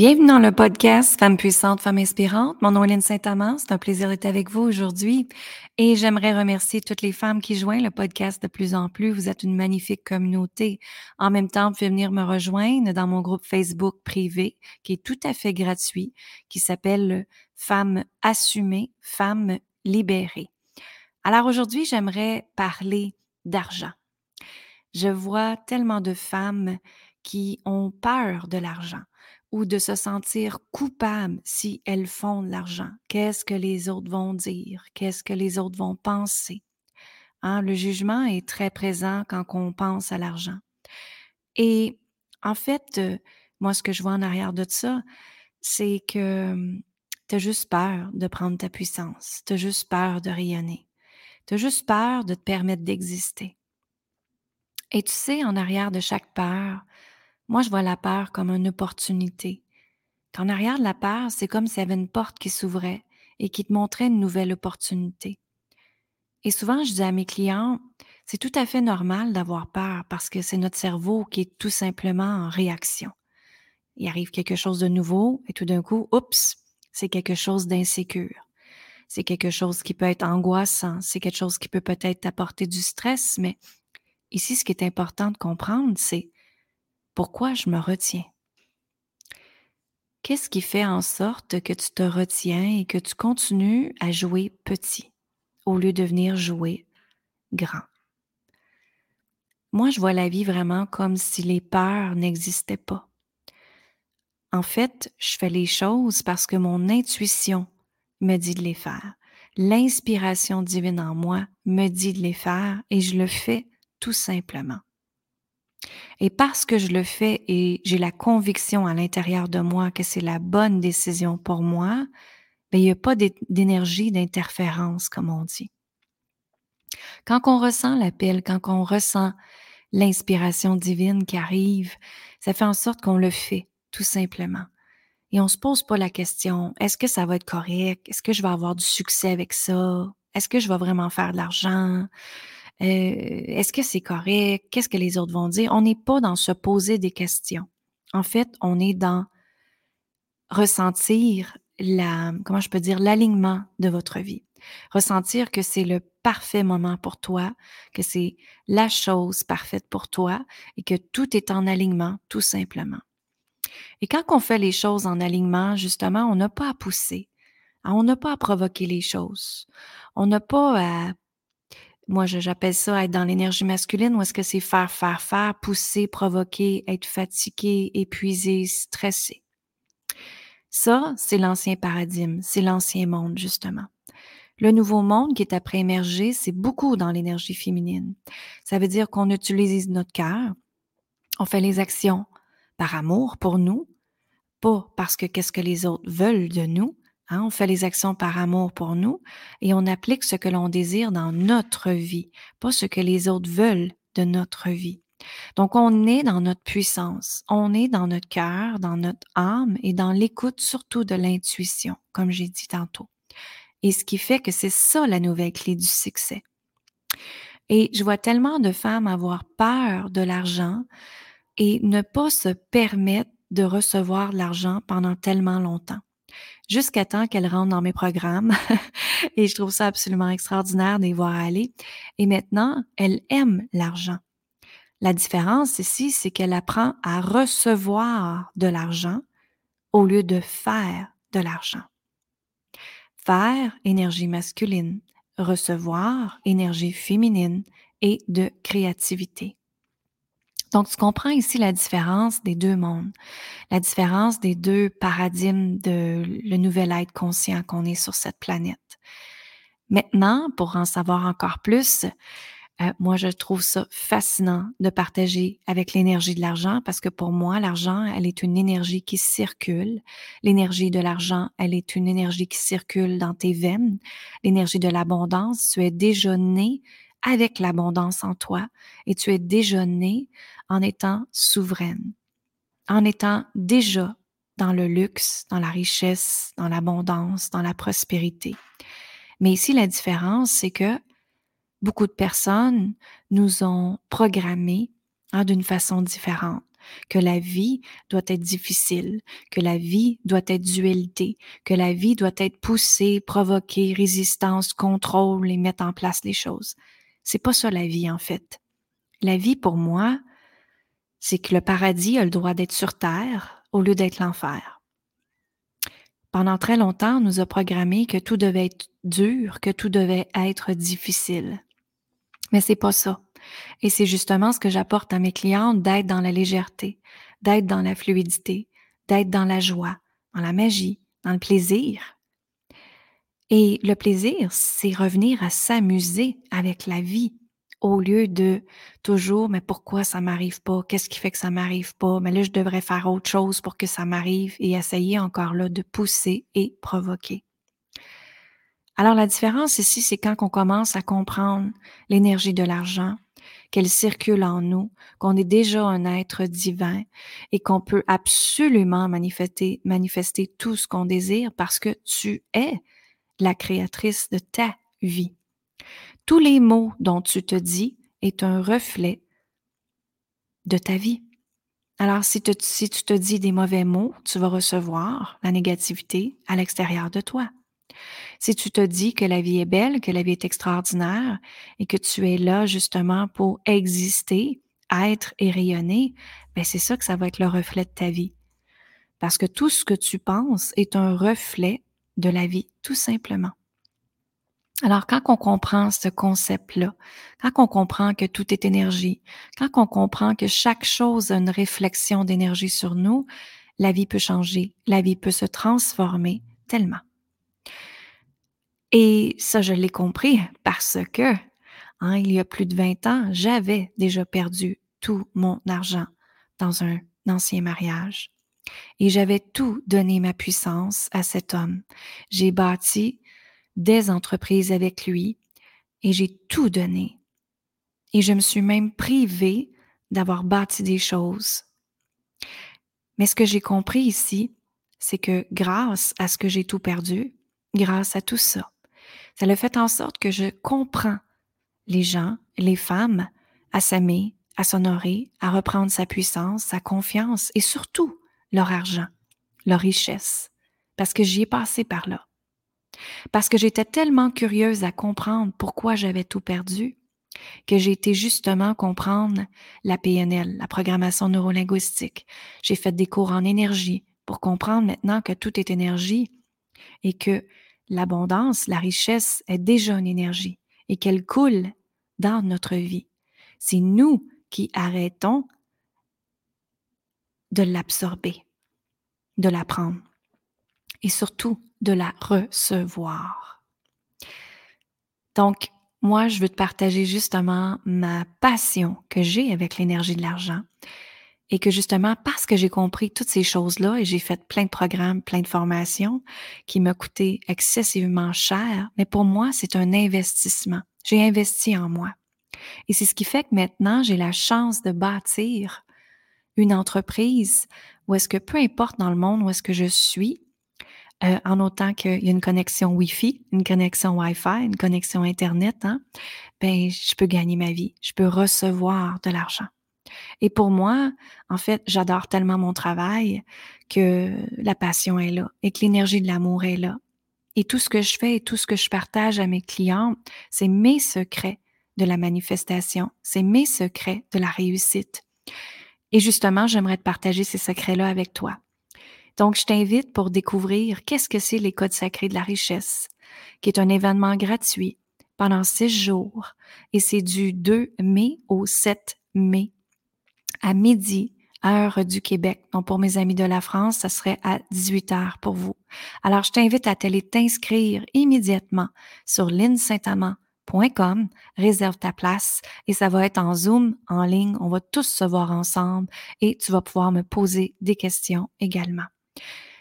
Bienvenue dans le podcast Femmes puissantes, Femmes inspirantes. Mon nom est Lynne Saint-Amand. C'est un plaisir d'être avec vous aujourd'hui. Et j'aimerais remercier toutes les femmes qui joignent le podcast de plus en plus. Vous êtes une magnifique communauté. En même temps, vous pouvez venir me rejoindre dans mon groupe Facebook privé qui est tout à fait gratuit, qui s'appelle Femmes assumées, Femmes libérées. Alors aujourd'hui, j'aimerais parler d'argent. Je vois tellement de femmes qui ont peur de l'argent ou de se sentir coupable si elles font de l'argent? Qu'est-ce que les autres vont dire? Qu'est-ce que les autres vont penser? Hein, le jugement est très présent quand on pense à l'argent. Et en fait, euh, moi, ce que je vois en arrière de ça, c'est que hum, tu as juste peur de prendre ta puissance. Tu as juste peur de rayonner. Tu as juste peur de te permettre d'exister. Et tu sais, en arrière de chaque peur, moi, je vois la peur comme une opportunité. Qu'en arrière de la peur, c'est comme s'il y avait une porte qui s'ouvrait et qui te montrait une nouvelle opportunité. Et souvent, je dis à mes clients, c'est tout à fait normal d'avoir peur parce que c'est notre cerveau qui est tout simplement en réaction. Il arrive quelque chose de nouveau et tout d'un coup, oups, c'est quelque chose d'insécure. C'est quelque chose qui peut être angoissant, c'est quelque chose qui peut peut-être t'apporter du stress, mais ici, ce qui est important de comprendre, c'est pourquoi je me retiens? Qu'est-ce qui fait en sorte que tu te retiens et que tu continues à jouer petit au lieu de venir jouer grand? Moi, je vois la vie vraiment comme si les peurs n'existaient pas. En fait, je fais les choses parce que mon intuition me dit de les faire. L'inspiration divine en moi me dit de les faire et je le fais tout simplement. Et parce que je le fais et j'ai la conviction à l'intérieur de moi que c'est la bonne décision pour moi, ben, il n'y a pas d'énergie d'interférence, comme on dit. Quand on ressent l'appel, quand on ressent l'inspiration divine qui arrive, ça fait en sorte qu'on le fait, tout simplement. Et on se pose pas la question, est-ce que ça va être correct? Est-ce que je vais avoir du succès avec ça? Est-ce que je vais vraiment faire de l'argent? Euh, est-ce que c'est correct? Qu'est-ce que les autres vont dire? On n'est pas dans se poser des questions. En fait, on est dans ressentir la, comment je peux dire, l'alignement de votre vie. Ressentir que c'est le parfait moment pour toi, que c'est la chose parfaite pour toi et que tout est en alignement, tout simplement. Et quand on fait les choses en alignement, justement, on n'a pas à pousser. On n'a pas à provoquer les choses. On n'a pas à moi, j'appelle ça être dans l'énergie masculine ou est-ce que c'est faire, faire, faire, pousser, provoquer, être fatigué, épuisé, stressé? Ça, c'est l'ancien paradigme, c'est l'ancien monde, justement. Le nouveau monde qui est après émerger, c'est beaucoup dans l'énergie féminine. Ça veut dire qu'on utilise notre cœur, on fait les actions par amour pour nous, pas parce que qu'est-ce que les autres veulent de nous, Hein, on fait les actions par amour pour nous et on applique ce que l'on désire dans notre vie, pas ce que les autres veulent de notre vie. Donc, on est dans notre puissance, on est dans notre cœur, dans notre âme et dans l'écoute surtout de l'intuition, comme j'ai dit tantôt. Et ce qui fait que c'est ça la nouvelle clé du succès. Et je vois tellement de femmes avoir peur de l'argent et ne pas se permettre de recevoir de l'argent pendant tellement longtemps jusqu'à temps qu'elle rentre dans mes programmes. et je trouve ça absolument extraordinaire d'y voir aller. Et maintenant, elle aime l'argent. La différence ici, c'est qu'elle apprend à recevoir de l'argent au lieu de faire de l'argent. Faire, énergie masculine. Recevoir, énergie féminine et de créativité. Donc, tu comprends ici la différence des deux mondes, la différence des deux paradigmes de le nouvel être conscient qu'on est sur cette planète. Maintenant, pour en savoir encore plus, euh, moi, je trouve ça fascinant de partager avec l'énergie de l'argent parce que pour moi, l'argent, elle est une énergie qui circule. L'énergie de l'argent, elle est une énergie qui circule dans tes veines. L'énergie de l'abondance, tu es déjà né avec l'abondance en toi et tu es déjà né en étant souveraine, en étant déjà dans le luxe, dans la richesse, dans l'abondance, dans la prospérité. Mais ici, la différence, c'est que beaucoup de personnes nous ont programmés hein, d'une façon différente. que la vie doit être difficile, que la vie doit être dualité, que la vie doit être poussée, provoquée, résistance, contrôle et mettre en place les choses. C'est pas ça la vie en fait. La vie pour moi, c'est que le paradis a le droit d'être sur terre au lieu d'être l'enfer. Pendant très longtemps, on nous a programmé que tout devait être dur, que tout devait être difficile. Mais c'est pas ça. Et c'est justement ce que j'apporte à mes clientes d'être dans la légèreté, d'être dans la fluidité, d'être dans la joie, dans la magie, dans le plaisir. Et le plaisir, c'est revenir à s'amuser avec la vie au lieu de toujours, mais pourquoi ça m'arrive pas? Qu'est-ce qui fait que ça m'arrive pas? Mais là, je devrais faire autre chose pour que ça m'arrive et essayer encore là de pousser et provoquer. Alors, la différence ici, c'est quand on commence à comprendre l'énergie de l'argent, qu'elle circule en nous, qu'on est déjà un être divin et qu'on peut absolument manifester, manifester tout ce qu'on désire parce que tu es la créatrice de ta vie. Tous les mots dont tu te dis est un reflet de ta vie. Alors, si, tu te dis des mauvais mots, tu vas recevoir la négativité à l'extérieur de toi. Si tu te dis que la vie est belle, que la vie est extraordinaire et que tu es là justement pour exister, être et rayonner, ben c'est ça que ça va être le reflet de ta vie. Parce que tout ce que tu penses est un reflet de la vie, tout simplement. Alors, quand on comprend ce concept-là, quand on comprend que tout est énergie, quand on comprend que chaque chose a une réflexion d'énergie sur nous, la vie peut changer, la vie peut se transformer tellement. Et ça, je l'ai compris parce que, hein, il y a plus de 20 ans, j'avais déjà perdu tout mon argent dans un ancien mariage. Et j'avais tout donné ma puissance à cet homme. J'ai bâti des entreprises avec lui et j'ai tout donné. Et je me suis même privée d'avoir bâti des choses. Mais ce que j'ai compris ici, c'est que grâce à ce que j'ai tout perdu, grâce à tout ça, ça a fait en sorte que je comprends les gens, les femmes, à s'aimer, à s'honorer, à reprendre sa puissance, sa confiance et surtout leur argent, leur richesse, parce que j'y ai passé par là. Parce que j'étais tellement curieuse à comprendre pourquoi j'avais tout perdu que j'ai été justement comprendre la PNL, la programmation neurolinguistique. J'ai fait des cours en énergie pour comprendre maintenant que tout est énergie et que l'abondance, la richesse est déjà une énergie et qu'elle coule dans notre vie. C'est nous qui arrêtons de l'absorber, de la prendre et surtout de la recevoir. Donc, moi, je veux te partager justement ma passion que j'ai avec l'énergie de l'argent et que justement, parce que j'ai compris toutes ces choses-là et j'ai fait plein de programmes, plein de formations qui m'ont coûté excessivement cher, mais pour moi, c'est un investissement. J'ai investi en moi. Et c'est ce qui fait que maintenant, j'ai la chance de bâtir une entreprise où est-ce que peu importe dans le monde où est-ce que je suis, euh, en autant qu'il y a une connexion Wi-Fi, une connexion Wi-Fi, une connexion Internet, hein, ben, je peux gagner ma vie, je peux recevoir de l'argent. Et pour moi, en fait, j'adore tellement mon travail que la passion est là et que l'énergie de l'amour est là. Et tout ce que je fais et tout ce que je partage à mes clients, c'est mes secrets de la manifestation, c'est mes secrets de la réussite. Et justement, j'aimerais te partager ces secrets-là avec toi. Donc, je t'invite pour découvrir qu'est-ce que c'est les codes sacrés de la richesse, qui est un événement gratuit pendant six jours et c'est du 2 mai au 7 mai à midi, heure du Québec. Donc, pour mes amis de la France, ça serait à 18 heures pour vous. Alors, je t'invite à t'aller t'inscrire immédiatement sur linsaintamant.com, réserve ta place et ça va être en Zoom, en ligne. On va tous se voir ensemble et tu vas pouvoir me poser des questions également.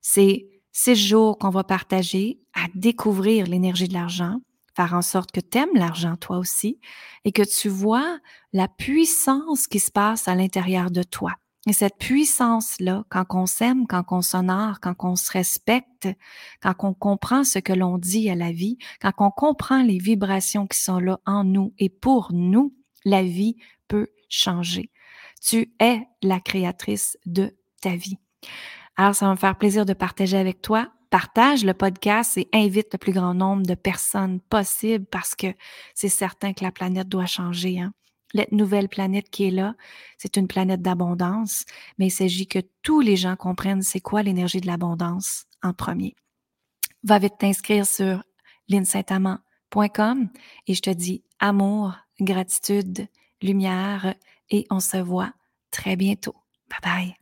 C'est six jours qu'on va partager à découvrir l'énergie de l'argent, faire en sorte que tu aimes l'argent toi aussi et que tu vois la puissance qui se passe à l'intérieur de toi. Et cette puissance-là, quand on s'aime, quand on s'honore, quand on se respecte, quand on comprend ce que l'on dit à la vie, quand on comprend les vibrations qui sont là en nous et pour nous, la vie peut changer. Tu es la créatrice de ta vie. Alors, ça va me faire plaisir de partager avec toi. Partage le podcast et invite le plus grand nombre de personnes possible parce que c'est certain que la planète doit changer. Hein? La nouvelle planète qui est là, c'est une planète d'abondance, mais il s'agit que tous les gens comprennent c'est quoi l'énergie de l'abondance en premier. Va vite t'inscrire sur linsaintamant.com et je te dis amour, gratitude, lumière et on se voit très bientôt. Bye bye.